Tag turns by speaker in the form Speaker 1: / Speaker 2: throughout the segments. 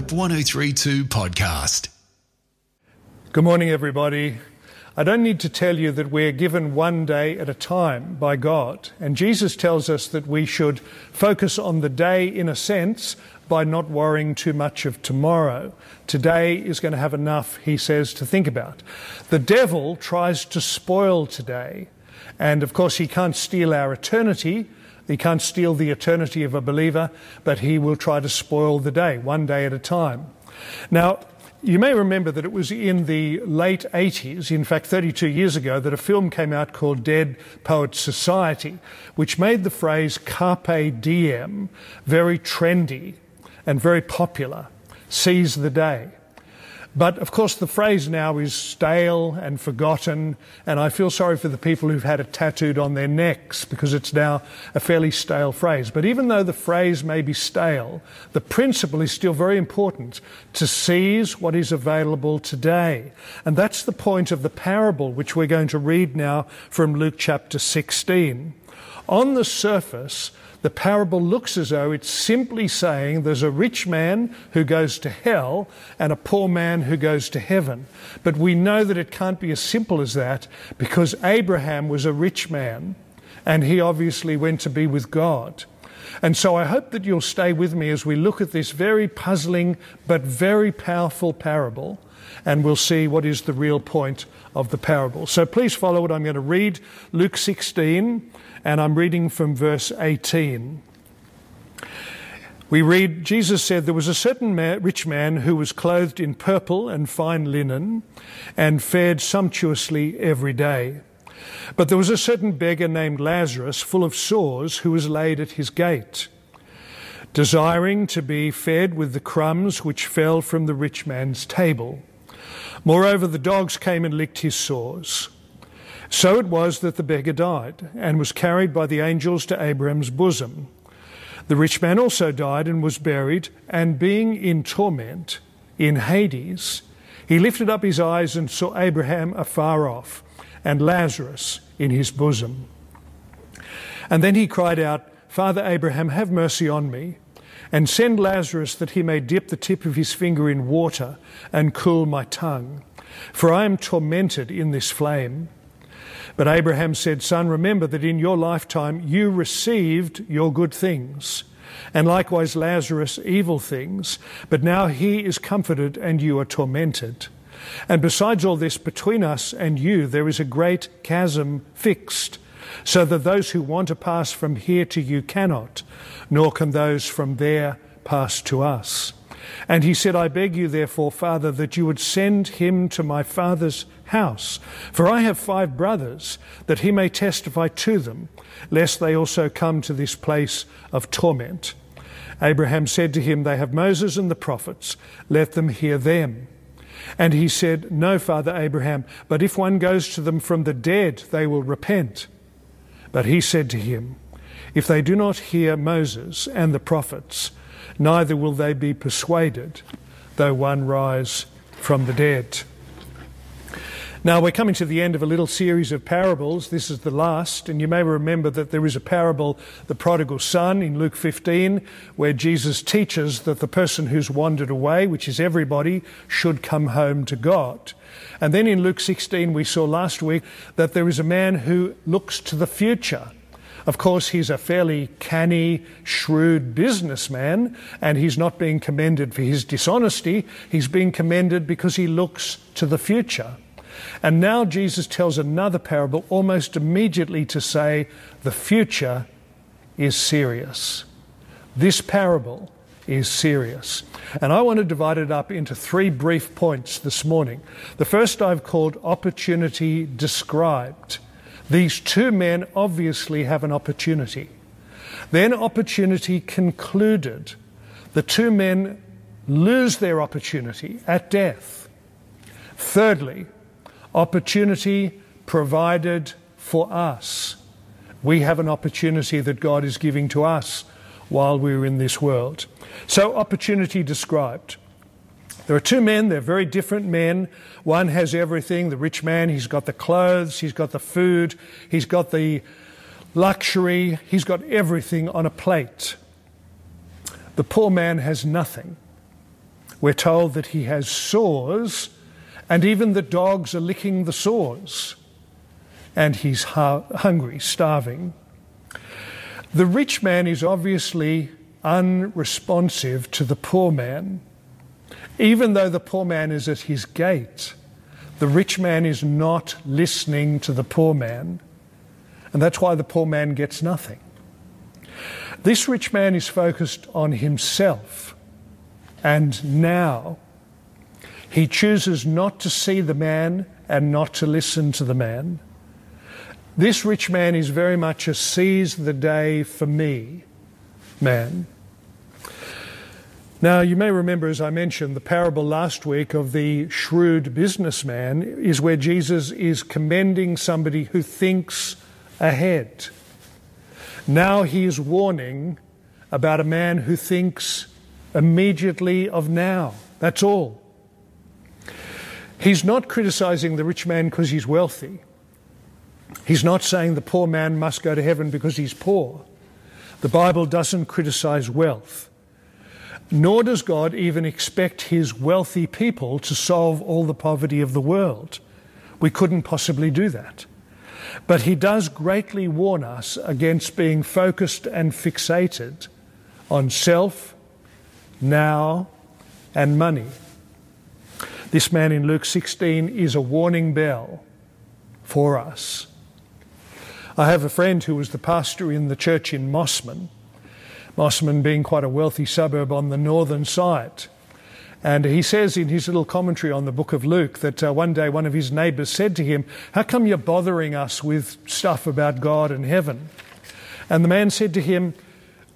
Speaker 1: Hope 1032 podcast.
Speaker 2: Good morning, everybody. I don't need to tell you that we're given one day at a time by God. And Jesus tells us that we should focus on the day in a sense by not worrying too much of tomorrow. Today is going to have enough, he says, to think about. The devil tries to spoil today. And of course, he can't steal our eternity. He can't steal the eternity of a believer, but he will try to spoil the day, one day at a time. Now, you may remember that it was in the late 80s, in fact 32 years ago, that a film came out called Dead Poets Society, which made the phrase carpe diem very trendy and very popular. Seize the day. But of course, the phrase now is stale and forgotten, and I feel sorry for the people who've had it tattooed on their necks because it's now a fairly stale phrase. But even though the phrase may be stale, the principle is still very important to seize what is available today. And that's the point of the parable which we're going to read now from Luke chapter 16. On the surface, the parable looks as though it's simply saying there's a rich man who goes to hell and a poor man who goes to heaven. But we know that it can't be as simple as that because Abraham was a rich man and he obviously went to be with God. And so I hope that you'll stay with me as we look at this very puzzling but very powerful parable and we'll see what is the real point of the parable. So please follow what I'm going to read Luke 16 and I'm reading from verse 18. We read, Jesus said, There was a certain man, rich man who was clothed in purple and fine linen and fared sumptuously every day. But there was a certain beggar named Lazarus, full of sores, who was laid at his gate, desiring to be fed with the crumbs which fell from the rich man's table. Moreover, the dogs came and licked his sores. So it was that the beggar died and was carried by the angels to Abraham's bosom. The rich man also died and was buried, and being in torment in Hades, he lifted up his eyes and saw Abraham afar off and Lazarus in his bosom. And then he cried out, Father Abraham, have mercy on me, and send Lazarus that he may dip the tip of his finger in water and cool my tongue, for I am tormented in this flame. But Abraham said, Son, remember that in your lifetime you received your good things, and likewise Lazarus evil things, but now he is comforted and you are tormented. And besides all this, between us and you there is a great chasm fixed, so that those who want to pass from here to you cannot, nor can those from there pass to us. And he said, I beg you, therefore, Father, that you would send him to my father's house. For I have five brothers, that he may testify to them, lest they also come to this place of torment. Abraham said to him, They have Moses and the prophets, let them hear them. And he said, No, Father Abraham, but if one goes to them from the dead, they will repent. But he said to him, If they do not hear Moses and the prophets, neither will they be persuaded, though one rise from the dead. Now, we're coming to the end of a little series of parables. This is the last, and you may remember that there is a parable, the prodigal son, in Luke 15, where Jesus teaches that the person who's wandered away, which is everybody, should come home to God. And then in Luke 16, we saw last week that there is a man who looks to the future. Of course, he's a fairly canny, shrewd businessman, and he's not being commended for his dishonesty. He's being commended because he looks to the future. And now Jesus tells another parable almost immediately to say the future is serious. This parable is serious. And I want to divide it up into three brief points this morning. The first I've called opportunity described. These two men obviously have an opportunity. Then opportunity concluded. The two men lose their opportunity at death. Thirdly, opportunity provided for us. We have an opportunity that God is giving to us while we're in this world. So, opportunity described. There are two men, they're very different men. One has everything the rich man, he's got the clothes, he's got the food, he's got the luxury, he's got everything on a plate. The poor man has nothing. we're told that he has sores, and even the dogs are licking the sores. And he's hungry, starving. The rich man is obviously unresponsive to the poor man. Even though the poor man is at his gate, the rich man is not listening to the poor man. And that's why the poor man gets nothing. This rich man is focused on himself and now. He chooses not to see the man and not to listen to the man. This rich man is very much a seize the day for me man. Now, you may remember, as I mentioned, the parable last week of the shrewd businessman is where Jesus is commending somebody who thinks ahead. Now he is warning about a man who thinks immediately of now. That's all. He's not criticizing the rich man because he's wealthy. He's not saying the poor man must go to heaven because he's poor. The Bible doesn't criticize wealth. Nor does God even expect his wealthy people to solve all the poverty of the world. We couldn't possibly do that. But he does greatly warn us against being focused and fixated on self, now, and money. This man in Luke 16 is a warning bell for us. I have a friend who was the pastor in the church in Mosman, Mosman being quite a wealthy suburb on the northern side. And he says in his little commentary on the book of Luke that uh, one day one of his neighbours said to him, How come you're bothering us with stuff about God and heaven? And the man said to him,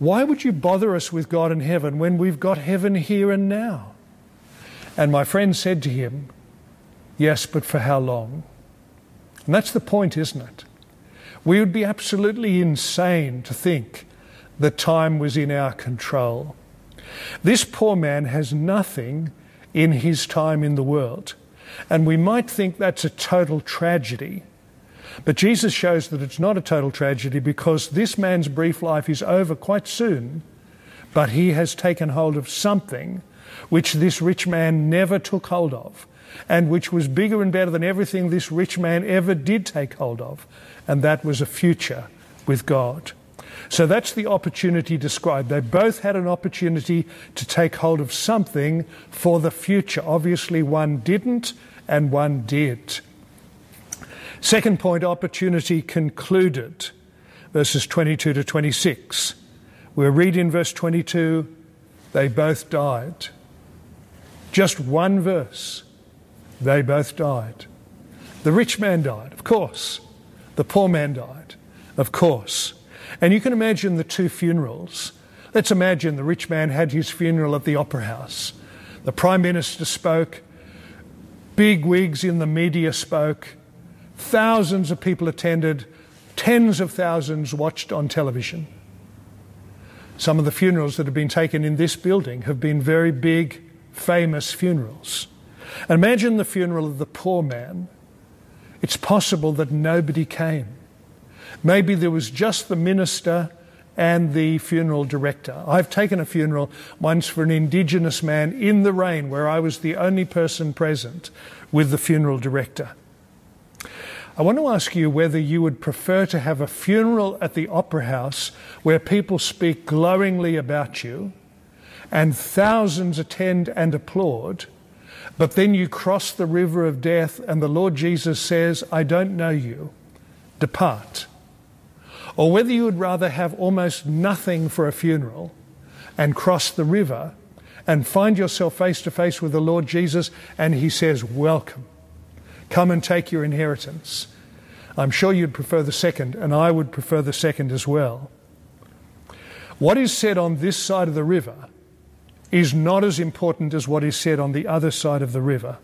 Speaker 2: Why would you bother us with God and heaven when we've got heaven here and now? And my friend said to him, Yes, but for how long? And that's the point, isn't it? We would be absolutely insane to think that time was in our control. This poor man has nothing in his time in the world. And we might think that's a total tragedy. But Jesus shows that it's not a total tragedy because this man's brief life is over quite soon, but he has taken hold of something which this rich man never took hold of, and which was bigger and better than everything this rich man ever did take hold of, and that was a future with God. So that's the opportunity described. They both had an opportunity to take hold of something for the future. Obviously, one didn't and one did. Second point opportunity concluded, verses 22 to 26. we read in verse 22 they both died. Just one verse. They both died. The rich man died, of course. The poor man died, of course. And you can imagine the two funerals. Let's imagine the rich man had his funeral at the Opera House. The Prime Minister spoke, big wigs in the media spoke, thousands of people attended, tens of thousands watched on television. Some of the funerals that have been taken in this building have been very big, famous funerals. imagine the funeral of the poor man. It's possible that nobody came. Maybe there was just the minister and the funeral director. I've taken a funeral once for an Indigenous man in the rain where I was the only person present with the funeral director. I want to ask you whether you would prefer to have a funeral at the Opera House where people speak glowingly about you and thousands attend and applaud, but then you cross the river of death and the Lord Jesus says, I don't know you, depart or whether you would rather have almost nothing for a funeral and cross the river and find yourself face to face with the Lord Jesus and he says, Welcome, come and take your inheritance. I'm sure you'd prefer the second, and I would prefer the second as well. What is said on this side of the river is not as important as what is said on the other side of the river.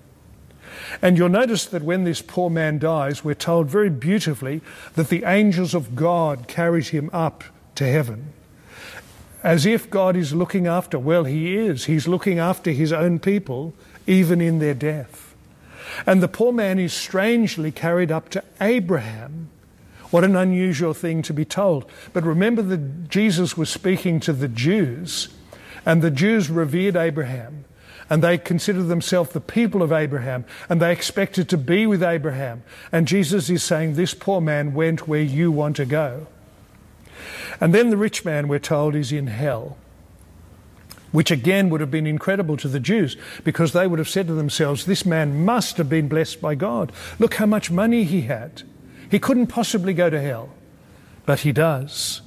Speaker 2: And you'll notice that when this poor man dies, we're told very beautifully that the angels of God carried him up to heaven. As if God is looking after, well, he is. He's looking after his own people, even in their death. And the poor man is strangely carried up to Abraham. What an unusual thing to be told. But remember that Jesus was speaking to the Jews, and the Jews revered Abraham. and they considered themselves the people of Abraham, and they expected to be with Abraham. And Jesus is saying, This poor man went where you want to go. And then the rich man, we're told, is in hell, which again would have been incredible to the Jews because they would have said to themselves, This man must have been blessed by God. Look how much money he had. He couldn't possibly go to hell, but he does.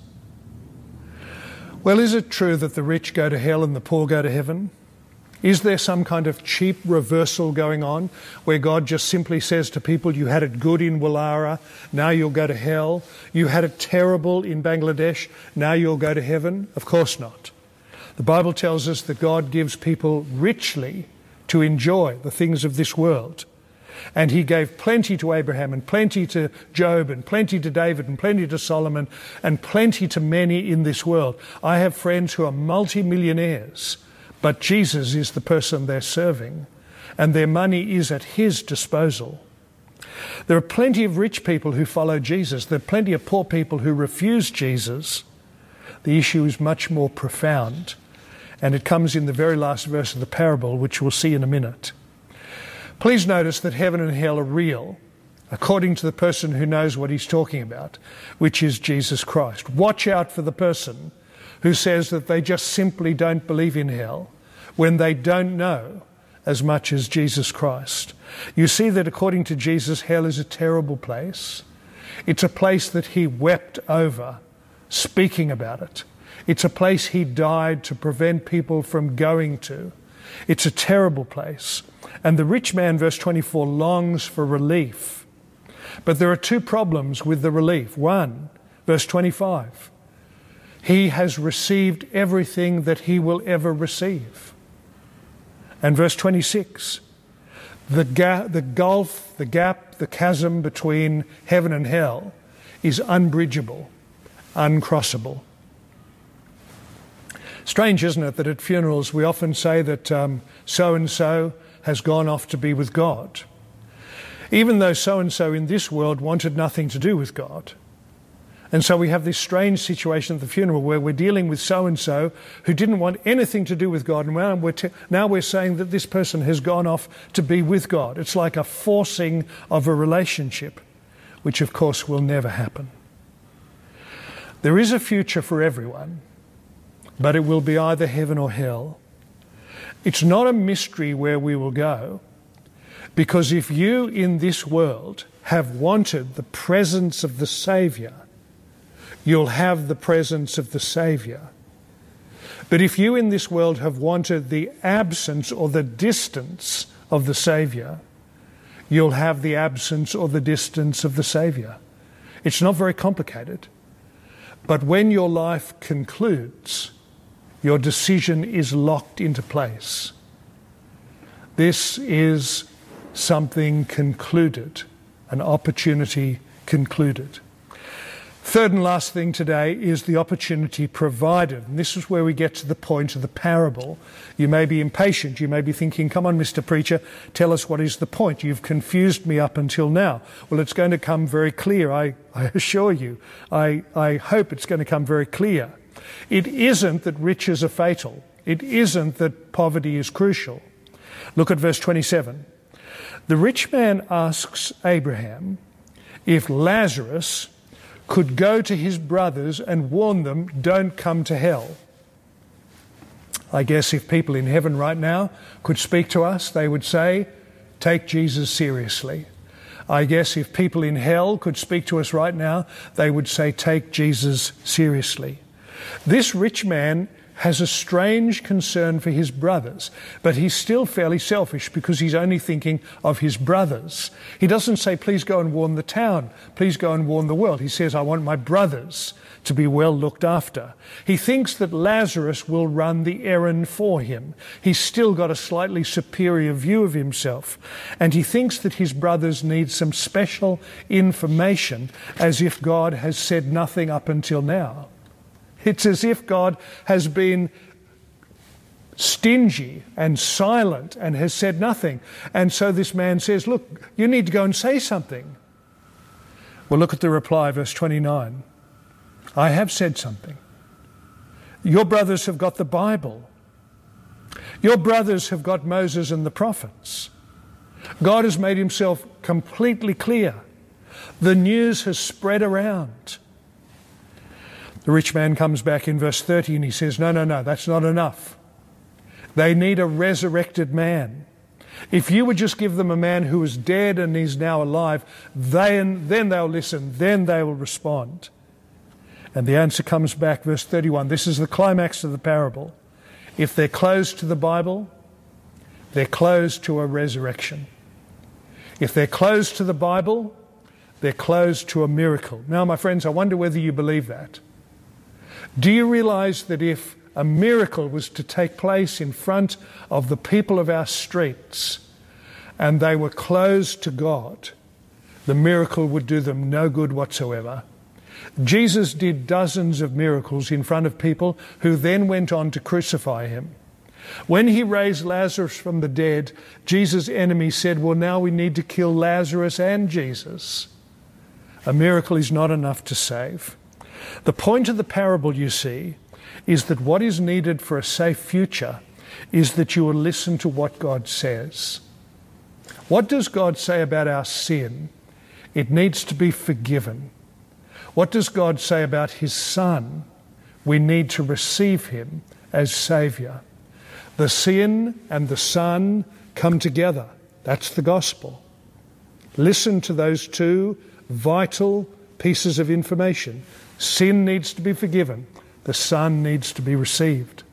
Speaker 2: Well, is it true that the rich go to hell and the poor go to heaven? Is there some kind of cheap reversal going on where God just simply says to people, You had it good in Woollahra, now you'll go to hell. You had it terrible in Bangladesh, now you'll go to heaven? Of course not. The Bible tells us that God gives people richly to enjoy the things of this world. And he gave plenty to Abraham and plenty to Job and plenty to David and plenty to Solomon and plenty to many in this world. I have friends who are multimillionaires but Jesus is the person they're serving, and their money is at his disposal. There are plenty of rich people who follow Jesus. There are plenty of poor people who refuse Jesus. The issue is much more profound, and it comes in the very last verse of the parable, which we'll see in a minute. Please notice that heaven and hell are real, according to the person who knows what he's talking about, which is Jesus Christ. Watch out for the person who says that they just simply don't believe in hell when they don't know as much as Jesus Christ. You see that according to Jesus, hell is a terrible place. It's a place that he wept over, speaking about it. It's a place he died to prevent people from going to. It's a terrible place. And the rich man, verse 24, longs for relief. But there are two problems with the relief. One, verse 25, he has received everything that he will ever receive. And verse 26 the, ga- the gulf, the gap, the chasm between heaven and hell is unbridgeable, uncrossable. Strange, isn't it, that at funerals we often say that um, so and so has gone off to be with God, even though so and so in this world wanted nothing to do with God. And so we have this strange situation at the funeral where we're dealing with so and so who didn't want anything to do with God. And now we're, t- now we're saying that this person has gone off to be with God. It's like a forcing of a relationship, which of course will never happen. There is a future for everyone, but it will be either heaven or hell. It's not a mystery where we will go, because if you in this world have wanted the presence of the Saviour, you'll have the presence of the Saviour. But if you in this world have wanted the absence or the distance of the Saviour, you'll have the absence or the distance of the Saviour. It's not very complicated. But when your life concludes, your decision is locked into place. This is something concluded, an opportunity concluded. Third and last thing today is the opportunity provided. And this is where we get to the point of the parable. You may be impatient. You may be thinking, come on, Mr. Preacher, tell us what is the point. You've confused me up until now. Well, it's going to come very clear, I, I assure you. I, I hope it's going to come very clear. It isn't that riches are fatal. It isn't that poverty is crucial. Look at verse 27. The rich man asks Abraham if Lazarus could go to his brothers and warn them, don't come to hell. I guess if people in heaven right now could speak to us, they would say, take Jesus seriously. I guess if people in hell could speak to us right now, they would say, take Jesus seriously. This rich man has a strange concern for his brothers, but he's still fairly selfish because he's only thinking of his brothers. He doesn't say, please go and warn the town, please go and warn the world. He says, I want my brothers to be well looked after. He thinks that Lazarus will run the errand for him. He's still got a slightly superior view of himself, and he thinks that his brothers need some special information as if God has said nothing up until now. It's as if God has been stingy and silent and has said nothing. And so this man says, Look, you need to go and say something. Well, look at the reply, verse 29. I have said something. Your brothers have got the Bible. Your brothers have got Moses and the prophets. God has made himself completely clear. The news has spread around. The rich man comes back in verse 30 and he says, No, no, no, that's not enough. They need a resurrected man. If you would just give them a man who is dead and is now alive, then, then they'll listen, then they will respond. And the answer comes back, verse 31. This is the climax of the parable. If they're closed to the Bible, they're closed to a resurrection. If they're closed to the Bible, they're closed to a miracle. Now, my friends, I wonder whether you believe that. Do you realize that if a miracle was to take place in front of the people of our streets and they were closed to God, the miracle would do them no good whatsoever. Jesus did dozens of miracles in front of people who then went on to crucify him. When he raised Lazarus from the dead, Jesus' enemies said, Well, now we need to kill Lazarus and Jesus. A miracle is not enough to save. The point of the parable, you see, is that what is needed for a safe future is that you will listen to what God says. What does God say about our sin? It needs to be forgiven. What does God say about His Son? We need to receive Him as Saviour. The sin and the Son come together. That's the gospel. Listen to those two vital pieces of information. Sin needs to be forgiven, the Son needs to be received.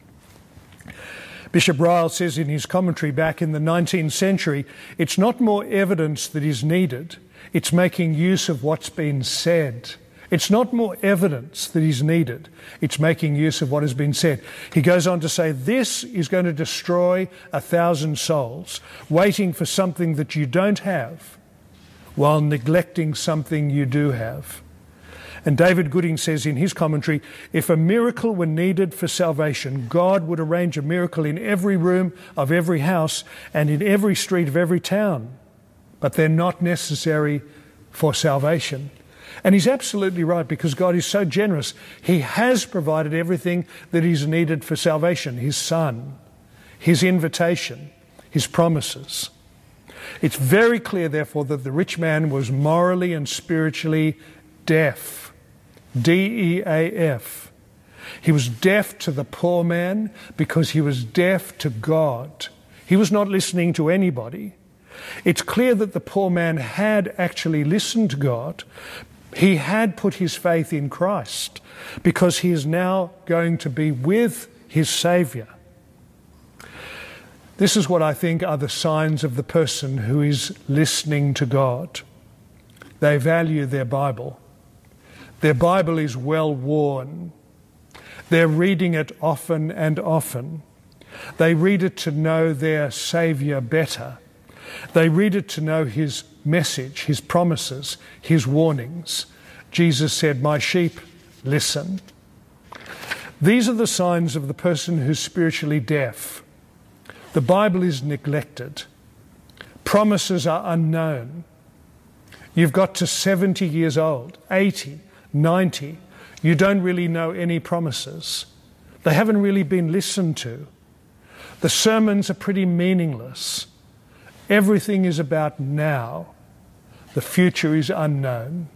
Speaker 2: Bishop Ryle says in his commentary back in the 19th century it's not more evidence that is needed, it's making use of what's been said. It's not more evidence that is needed, it's making use of what has been said. He goes on to say, This is going to destroy a thousand souls, waiting for something that you don't have while neglecting something you do have. And David Gooding says in his commentary if a miracle were needed for salvation, God would arrange a miracle in every room of every house and in every street of every town. But they're not necessary for salvation. And he's absolutely right because God is so generous. He has provided everything that is needed for salvation His Son, His invitation, His promises. It's very clear, therefore, that the rich man was morally and spiritually deaf. D E A F. He was deaf to the poor man because he was deaf to God. He was not listening to anybody. It's clear that the poor man had actually listened to God. He had put his faith in Christ because he is now going to be with his Saviour. This is what I think are the signs of the person who is listening to God. They value their Bible. Their Bible is well worn. They're reading it often and often. They read it to know their Saviour better. They read it to know His message, His promises, His warnings. Jesus said, My sheep listen. These are the signs of the person who's spiritually deaf. The Bible is neglected. Promises are unknown. You've got to 70 years old, 80, 90, you don't really know any promises. They haven't really been listened to. The sermons are pretty meaningless. Everything is about now. The future is unknown.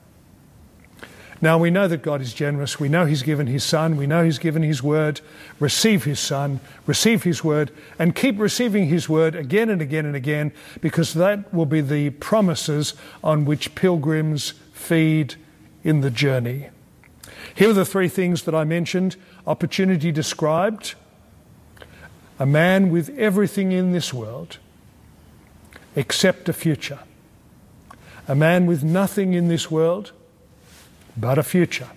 Speaker 2: Now we know that God is generous. We know He's given His Son. We know He's given His Word. Receive His Son, receive His Word, and keep receiving His Word again and again and again because that will be the promises on which pilgrims feed in the journey. Here are the three things that I mentioned opportunity described, a man with everything in this world except a future, a man with nothing in this world but a future.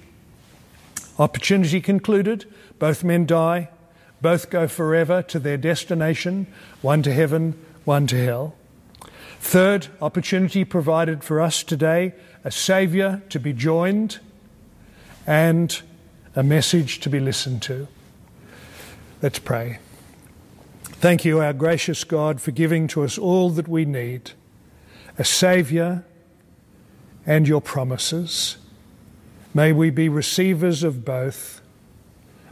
Speaker 2: Opportunity concluded, both men die, both go forever to their destination, one to heaven, one to hell. Third, opportunity provided for us today a Saviour to be joined and a message to be listened to. Let's pray. Thank you, our gracious God, for giving to us all that we need a Saviour and your promises. May we be receivers of both.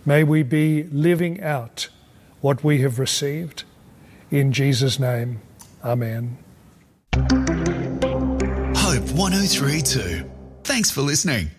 Speaker 2: May we be living out what we have received. In Jesus' name, Amen.
Speaker 1: Hope 1032. Thanks for listening.